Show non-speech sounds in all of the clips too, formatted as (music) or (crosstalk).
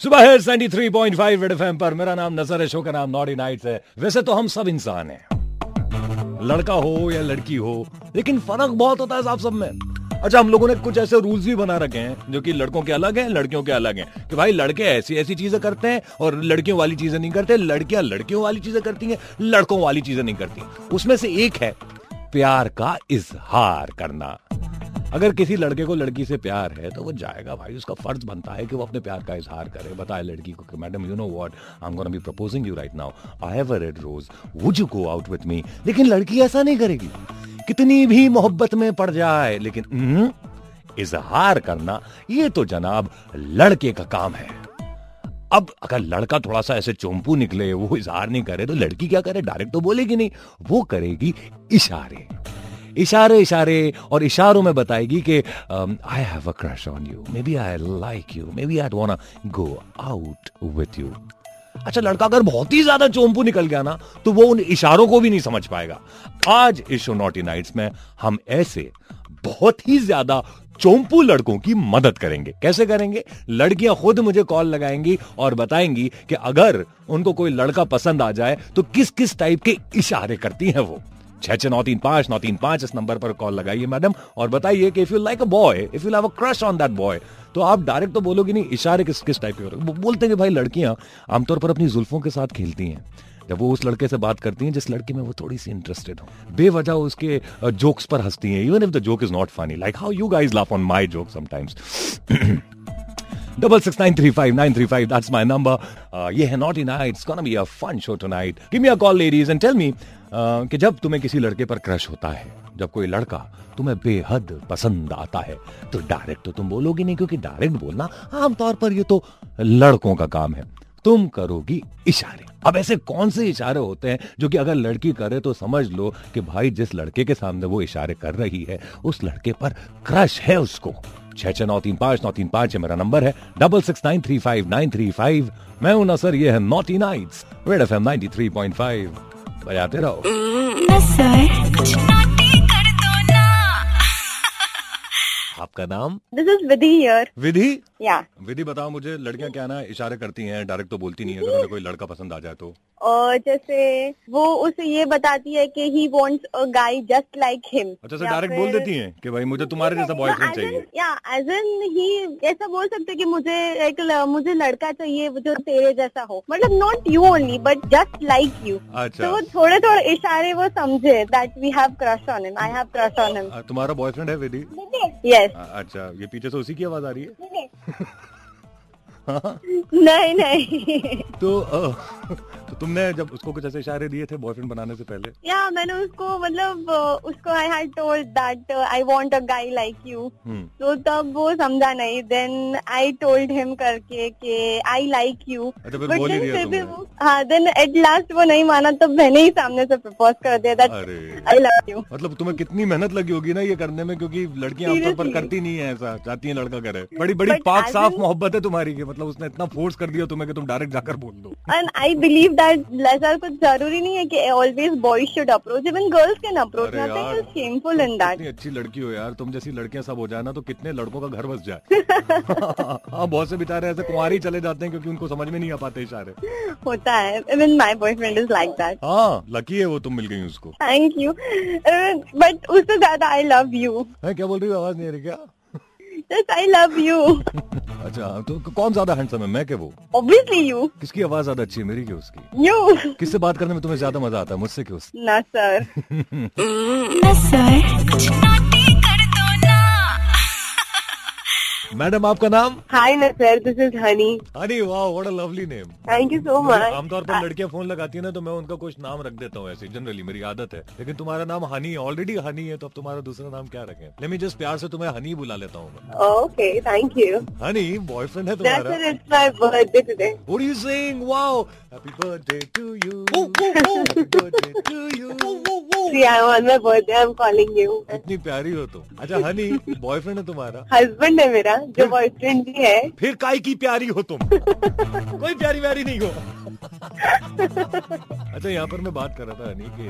सुबह है 93.5 red FM पर। मेरा नाम नज़र है, शो का नाम नॉटी नाइट्स है। वैसे तो हम सब इंसान हैं। लड़का हो या लड़की हो, लेकिन फ़र्क बहुत होता है साहब सब में। अच्छा हम लोगों ने कुछ ऐसे रूल्स भी बना रखे हैं, जो कि लड़कों के अलग हैं, लड़कियों के अलग हैं, कि भाई लड़के ऐसी ऐसी चीज़ें करते हैं और लड़कियों वाली चीज़ें नहीं करते, लड़कियाँ लड़कियों वाली चीज़ें करती हैं, लड़कों वाली चीज़ें नहीं करती। उसमें से एक है, प्यार का इजहार करना। अगर किसी लड़के को लड़की से प्यार है तो वो जाएगा भाई उसका फ़र्ज़ बनता है कि वो अपने प्यार का इजहार करे। बताए लड़की को कि madam you know what I am gonna be proposing you right now I have a red rose would you go out with me लेकिन लड़की ऐसा नहीं करेगी। कितनी भी मोहब्बत में पड़ जाए लेकिन हम्म, इजहार करना ये तो जनाब लड़के का काम है। अब अगर लड़का थोड़ा सा ऐसे चोंपू निकले वो इजहार नहीं करे तो लड़की क्या करे? डायरेक्ट तो बोलेगी नहीं। वो करेगी इशारे। इशारे इशारे और इशारों में बताएगी कि I have a crush on you maybe I like you maybe I want go out with you अच्छा लड़का अगर बहुत ही ज़्यादा चोंपू निकल गया ना तो वो उन इशारों को भी नहीं समझ पाएगा। आज इस शो नॉटी नाइट्स में हम ऐसे बहुत ही ज़्यादा चोंपू लड़कों की मदद करेंगे। कैसे करेंगे? लड़कियाँ खुद मुझे कॉल लगाएँगी और बताएँगी कि अगर उनको कोई लड़का पसंद आ जाए तो किस किस टाइप के इशारे करती हैं वो। छह छह नौ तीन पाँच, नौ तीन पाँच, इस नंबर पर कॉल लगाइए मैडम। और बताइए कि if you like a boy if you have a crush on that boy तो आप डायरेक्ट तो बोलोगे नहीं, इशारे किस किस टाइप के हो बोलते हैं कि भाई लड़कियाँ आमतौर पर अपनी जुल्फों के साथ खेलती हैं। जब वो उस लड़के से बात करती हैं, जिस लड़के में वो थोड़ी सी इंटरेस्टेड हो। बेवजह उसके जोक्स पर हंसती हैं। Even if the joke is not funny like how you guys laugh on my joke sometimes double six nine three five nine three five that's my number ये है not in it's gonna be a fun show tonight give me a call ladies and tell me कि जब तुम्हें किसी लड़के पर crush होता है, जब कोई लड़का तुम्हें बेहद पसंद आता है तो डायरेक्ट तो तुम बोलोगी नहीं, क्योंकि डायरेक्ट बोलना आमतौर पर ये तो लड़कों का काम है। तुम करोगी इशारे। अब ऐसे कौन से इशारे होते हैं जो कि अगर लड़की करे तो समझ लो कि भाई जिस लड़के के सामने वो इशारे कर रही है, उस लड़के पर क्रश है उसको। छह छह नौ तीन पाँच नौ तीन पाँच मेरा नंबर है। Double six nine three five nine three five. मैं हूँ ना सर ये है naughty nights. Red F M ninety three point five. बजाते रहो। आपका नाम? This is Vidhi here Vidhi? Yeah. Vidhi बताओ मुझे लड़कियाँ क्या ना इशारे करती हैं डायरेक्ट तो बोलती नहीं है अगर उन्हें कोई लड़का पसंद आ जाए तो। और जैसे वो उसे ये बताती है कि he wants a guy just like him अच्छा से डायरेक्ट बोल देती हैं कि भाई मुझे तुम्हारे जैसा बॉयफ्रेंड चाहिए। या एज एन ही ऐसा बोल सकते कि मुझे एक मुझे लड़का चाहिए जो तेरे जैसा हो। मतलब not you only but just like you अच्छा। तो थोड़े थोड़े इशारे वो समझे that we have crush on him I have crush on him तुम्हारा बॉयफ्रेंड है विधि? यस अच्छा ये पीछे से उसी की आवाज़ आ रही है? (laughs) नहीं नहीं। तो तो तुमने जब उसको कुछ ऐसे इशारे दिए थे बॉयफ्रेंड बनाने से पहले? या मैंने उसको मतलब उसको I had told that I want a guy like you तो तब वो समझा नहीं. देन आई टोल्ड हिम करके कि आई लाइक यू फिर बोल ही दिया तुमने। हाँ देन एट लास्ट वो नहीं माना तो मैंने ही सामने से प्रपोज कर दिया दैट आई लव यू मतलब तुम्हें कितनी मेहनत लगी होगी ना ये करने में क्योंकि लड़कियाँ आमतौर पर करती नहीं है ऐसा चाहती है लड़का करे। बड़ी बड़ी पाक साफ़ मोहब्बत है तुम्हारी की मतलब उसने इतना फोर्स कर दिया तुम्हें कि तुम डायरेक्ट जाकर बोल दो। एंड आई बिलीव ऐसा कुछ ज़रूरी नहीं है कि always boys should approach even girls can approach nothing is shameful in that अच्छी लड़की हो यार. तुम जैसी लड़कियाँ सब हो जाए ना तो कितने लड़कों का घर बस जाए. (laughs) हाँ बहुत से बेचारे ऐसे कुमारी चले जाते हैं क्योंकि उनको समझ में नहीं आ पाते इशारे. होता है. Even my boyfriend is like that हाँ लकी है वो तुम मिल गई उसको. थैंक यू बट उससे ज़्यादा आई लव यू क्या बोल रही हो? आवाज़ नहीं आ रही क्या? I love you. (laughs) अच्छा तो कौन ज़्यादा हैंडसम है मैं के वो ऑब्वियसली यू किसकी आवाज़ ज़्यादा अच्छी है मेरी की उसकी? यू किससे बात करने में तुम्हें ज़्यादा मज़ा आता है मुझसे क्यों ना सर ना सर मैडम आपका नाम? हाय नसर दिस इज़ हनी हनी वाह what a lovely name thank you so much आमतौर पर लड़कियाँ फ़ोन लगाती है ना तो मैं उनका कुछ नाम रख देता हूँ ऐसे जनरली मेरी आदत है। लेकिन तुम्हारा नाम हनी ऑलरेडी हनी है तो अब तुम्हारा दूसरा नाम क्या रखें? लेट मी जस्ट प्यार से तुम्हें हनी बुला लेता हूँ okay thank you Honey boyfriend है तुम्हारा? It's my birthday today what you saying wow happy birthday to you to you Yeah, on my birthday I'm calling you. इतनी प्यारी हो तुम। अच्छा हनी बॉयफ्रेंड है तुम्हारा? हस्बैंड है मेरा। जो बॉयफ्रेंड भी है। फिर काय की प्यारी हो तुम। (laughs) कोई प्यारी व्यारी नहीं हो। (laughs) अच्छा यहाँ पर मैं बात कर रहा था नहीं कि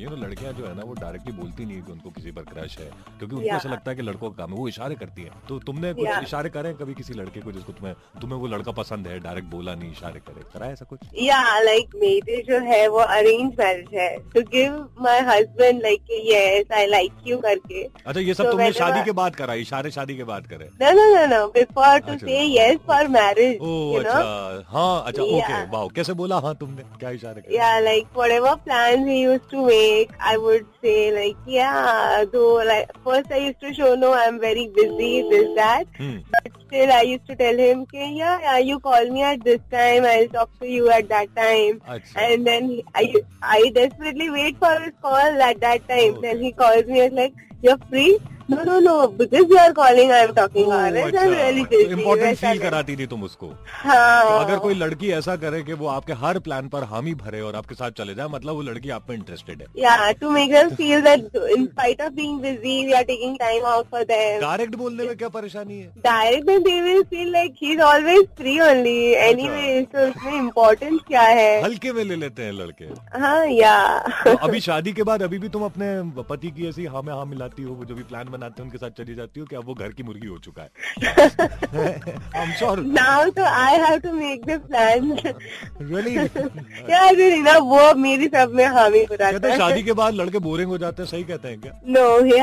ये ना लड़कियाँ जो है ना वो डायरेक्टली बोलती नहीं कि उनको किसी पर क्रश है क्योंकि उनको ऐसा लगता है कि लड़कों का काम है वो इशारे करती है। तो तुमने कुछ इशारे करे कभी किसी लड़के को जिसको तुम्हें तुम्हें वो लड़का पसंद है डायरेक्ट बोला नहीं इशारे करे? करा ऐसा कुछ? या लाइक मेरे जो है वो अरेंज मैरिज है। To give my husband like yes I like you करके। अच्छा ये सब तुमने शादी के बाद करा इशारे शादी के बाद करे? No no no no before to say yes for marriage oh अच्छा। हाँ अच्छा ओके वाओ कैसे बोला हाँ तुमने क्या इशारे करे या like whatever plans he used to make I would say like yeah though like first I used to show no I'm very busy this that hmm. but still I used to tell him okay yeah, yeah you call me at this time I'll talk to you at that time Achha. and then he, I I desperately wait for his call at that time okay. then he calls me and are calling, I am talking. Oh, अच्छा, I'm really busy. Important feel कराती थी तुम उसको। हाँ। तो अगर कोई लड़की ऐसा करे कि वो आपके हर प्लान पर हामी भरे और आपके साथ चले जाए मतलब वो लड़की आप में इंटरेस्टेड है। या to make them feel that in spite of being busy we are taking time out for them direct बोलने में क्या परेशानी है? डायरेक्ट में they will feel like he is always free only anyway तो उसमें इम्पोर्टेंस क्या है? हल्के में ले लेते हैं लड़के। हाँ या तो अभी शादी के बाद अभी भी तुम अपने पति की ऐसी हाँ में हाँ मिलाती हो जो भी प्लान बनाते हैं उनके साथ चली जाती हूँ कि अब वो घर की मुर्गी हो चुका है? (laughs) (laughs) (laughs) हामी बनाते शादी के बाद लड़के बोरिंग हो जाते हैं सही कहते हैं नो ही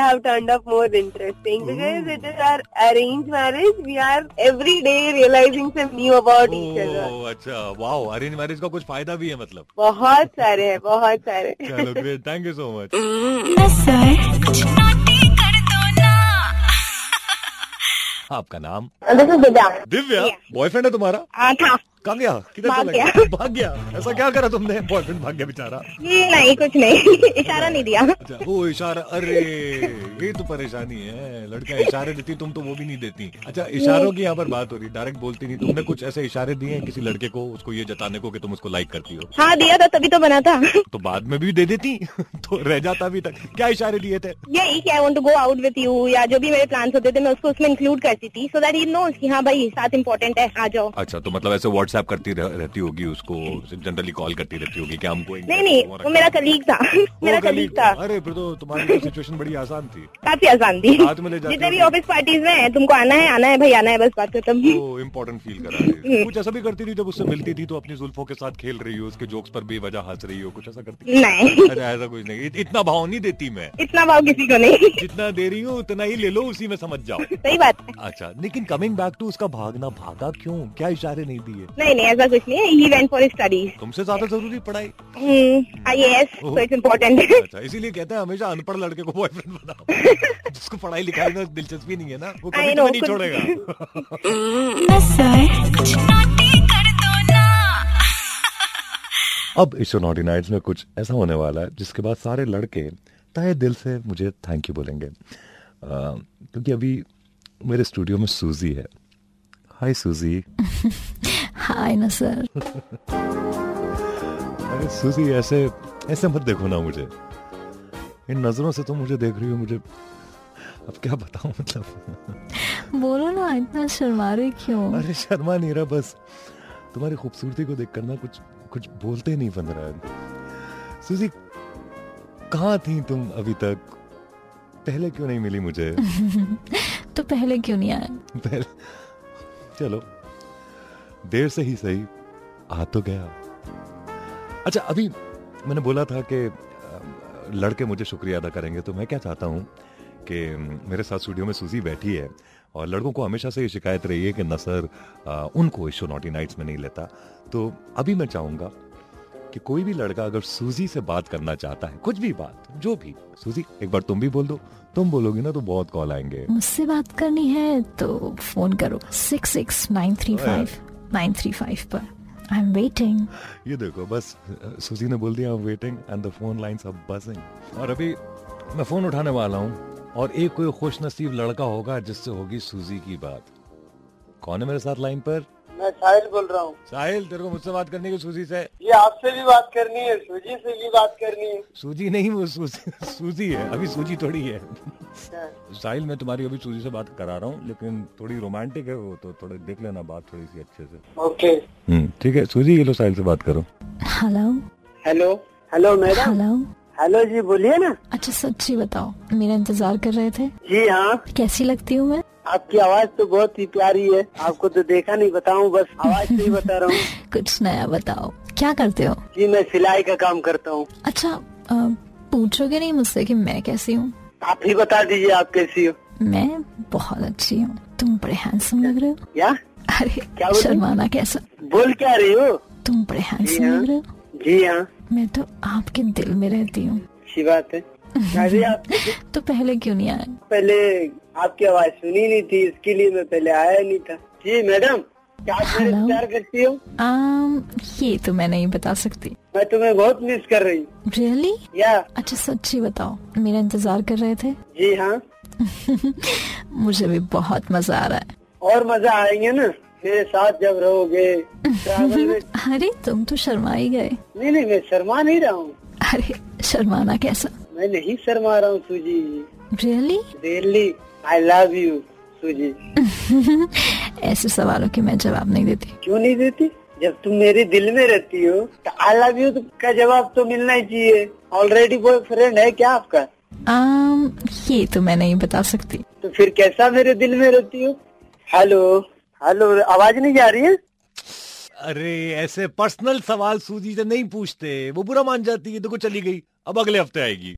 अच्छा वाओ अरेंज मैरिज का कुछ फ़ायदा भी है मतलब। बहुत सारे है बहुत सारे थैंक यू सो मच आपका नाम? दिव्या। दिव्या बॉयफ्रेंड है तुम्हारा? हाँ, था। कहाँ गया किधर भाग गया? भाग गया ऐसा क्या करा तुमने? बॉयफ्रेंड भाग गया बेचारा। नहीं कुछ नहीं। इशारा नहीं दिया। अच्छा वो इशारा अरे ये तो परेशानी है। लड़का इशारे देती तुम तो वो भी नहीं देती। अच्छा इशारों की यहाँ पर बात हो रही डायरेक्ट बोलती नहीं। तुमने कुछ ऐसे इशारे दिए किसी लड़के को उसको ये जताने को कि तुम उसको लाइक करती हो? हाँ दिया था तभी तो बना था। तो बाद में भी दे देती? (laughs) तो रह जाता अभी तक। क्या इशारे दिए थे? यही क्या I to go out with you या जो भी मेरे प्लान होते थे मैं उसको उसमें इंक्लूड करती थी सो दैट यू नो की हाँ भाई साथ इम्पोर्टेंट है आ जाओ। अच्छा तो मतलब ऐसे व्हाट्सएप करती रहती होगी उसको जनरली कॉल करती रहती होगी क्या हमको नहीं नहीं वो मेरा कलीग था (laughs) मेरा कलीग था। अरे फिर तो तुम्हारी सिचुएशन बड़ी आसान थी। काफ़ी आसान थी। जितने भी ऑफ़िस पार्टीज़ में तुमको आना है आना है भाई आना है बस बात खत्म। इम्पोर्टेंट फील करा रही कुछ ऐसा भी करती थी जब उससे मिलती थी तो अपनी जुल्फों के साथ खेल रही हो उसके जोक्स पर बेवजह हंस रही हो कुछ ऐसा करती नहीं। ऐसा कुछ नहीं। इतना भाव नहीं देती मैं। इतना भाव किसी को नहीं। जितना दे रही हूँ उतना ही ले लो उसी में समझ जाओ। सही बात अच्छा लेकिन कमिंग बैक टू उसका भागना भागा क्यों? क्या इशारे नहीं दिए? नहीं नहीं ऐसा कुछ नहीं है। ही वेंट फॉर स्टडीज़ तुमसे ज़्यादा ज़रूरी पढ़ाई? आई एस इट्स इम्पोर्टेंट अच्छा इसीलिए कहते हैं हमेशा अनपढ़ लड़के को बॉयफ्रेंड बनाओ। (laughs) जिसको पढ़ाई लिखाई में दिलचस्पी नहीं है ना वो कभी नहीं छोड़ेगा। अब इस नॉटी नाइट्स में कुछ ऐसा होने वाला है जिसके बाद सारे लड़के तहे दिल से मुझे थैंक यू बोलेंगे। क्योंकि अभी मेरे स्टूडियो में सूजी है। हाय सूजी (laughs) हाय ना सर। अरे सुजी ऐसे ऐसे मत देखो ना मुझे। इन नज़रों से तो मुझे देख रही हो मुझे अब क्या बताऊँ मतलब? बोलो ना इतना शर्मा रहे क्यों? अरे शर्मा नहीं रहा बस तुम्हारी खूबसूरती को देख कर ना कुछ कुछ बोलते नहीं बन रहा है। सुजी कहाँ थी तुम अभी तक? पहले क्यों नहीं मिली मुझे? (laughs) तो पहले क्यों नहीं आया पहले चलो देर से ही सही आ तो गया। अच्छा अभी मैंने बोला था कि लड़के मुझे शुक्रिया अदा करेंगे तो मैं क्या चाहता हूँ कि मेरे साथ स्टूडियो में सूजी बैठी है और लड़कों को हमेशा से ये शिकायत रही है कि नसर उनको इस शो नॉटी नाइट्स में नहीं लेता। तो अभी मैं चाहूँगा कि कोई भी लड़का अगर सूजी से बात करना चाहता है कुछ भी बात जो भी सूजी एक बार तुम भी बोल दो तुम बोलोगी ना तो बहुत कॉल आएँगे। मुझसे बात करनी है तो फ़ोन करो six six nine three five. 935 पर। आई एम वेटिंग ये देखो बस सुजी ने बोल दिया I am waiting and the phone lines are buzzing और अभी मैं फ़ोन उठाने वाला हूँ और एक कोई खुश नसीब लड़का होगा जिससे होगी सूजी की बात। कौन है मेरे साथ लाइन पर? मैं साहिल बोल रहा हूँ। साहिल तेरे को मुझसे बात करनी है सूजी से? ये आपसे भी बात करनी है सूजी से भी बात करनी है। सूजी नहीं वो सूजी सूजी है अभी सूजी थोड़ी है। साहिल मैं तुम्हारी अभी सूजी से बात करा रहा हूँ लेकिन थोड़ी रोमांटिक है वो तो थोड़ा देख लेना बात थोड़ी सी अच्छे से। ओके हम्म ठीक है। सूजी ये लो साहिल से बात करो। Hello hello hello madam hello hello जी बोलिए ना। अच्छा सच्ची बताओ मेरा इंतज़ार कर रहे थे। जी हाँ। कैसी लगती हूँ मैं? आपकी आवाज़ तो बहुत ही प्यारी है। आपको तो देखा नहीं बताऊँ बस। आवाज़ से ही बता रहा हूँ। (laughs) कुछ नया बताओ। क्या करते हो? जी मैं सिलाई का काम करता हूँ। अच्छा पूछोगे नहीं मुझसे कि मैं कैसी हूँ? आप ही बता दीजिए आप कैसी हो। मैं बहुत अच्छी हूँ। तुम बड़े हैंडसम लग रहे हो। क्या? अरे क्या? शर्माना कैसा? बोल क्या रही हो? तुम बड़े हैंडसम हाँ। लग रहे हो। जी हाँ। मैं तो आपके दिल में रहती हूँ। अच्छी बात है। अरे आप (laughs) तो पहले क्यों नहीं आए? पहले आपकी आवाज़ सुनी नहीं थी इसके लिए मैं पहले आया नहीं था। जी मैडम। हेलो। प्यार करती हो? आम, ये तो मैं नहीं बता सकती। मैं तुम्हें बहुत मिस कर रही हूँ। रियली या। अच्छा सच्ची बताओ मेरा इंतज़ार कर रहे थे? (laughs) जी हाँ। मुझे भी बहुत मज़ा आ रहा है। और मज़ा आएँगे ना? मेरे साथ जब रहोगे (laughs) में अरे तुम तो शर्मा ही गए। नहीं नहीं मैं शर्मा नहीं रहा हूँ। अरे शर्माना कैसा? मैं नहीं शर्मा रहा हूँ Suji. Really really I love you Suji. (laughs) ऐसे सवालों के मैं जवाब नहीं देती। क्यों नहीं देती? जब तुम मेरे दिल में रहती हो तो आई लव यू का जवाब तो मिलना ही चाहिए? ऑलरेडी बॉयफ्रेंड है क्या आपका? आम, ये तो मैं नहीं बता सकती। तो फिर कैसा मेरे दिल में रहती हो? हेलो हेलो आवाज़ नहीं जा रही है? अरे ऐसे पर्सनल सवाल सूजी से नहीं पूछते। वो बुरा मान जाती है देखो चली गई। अब अगले हफ़्ते आएगी।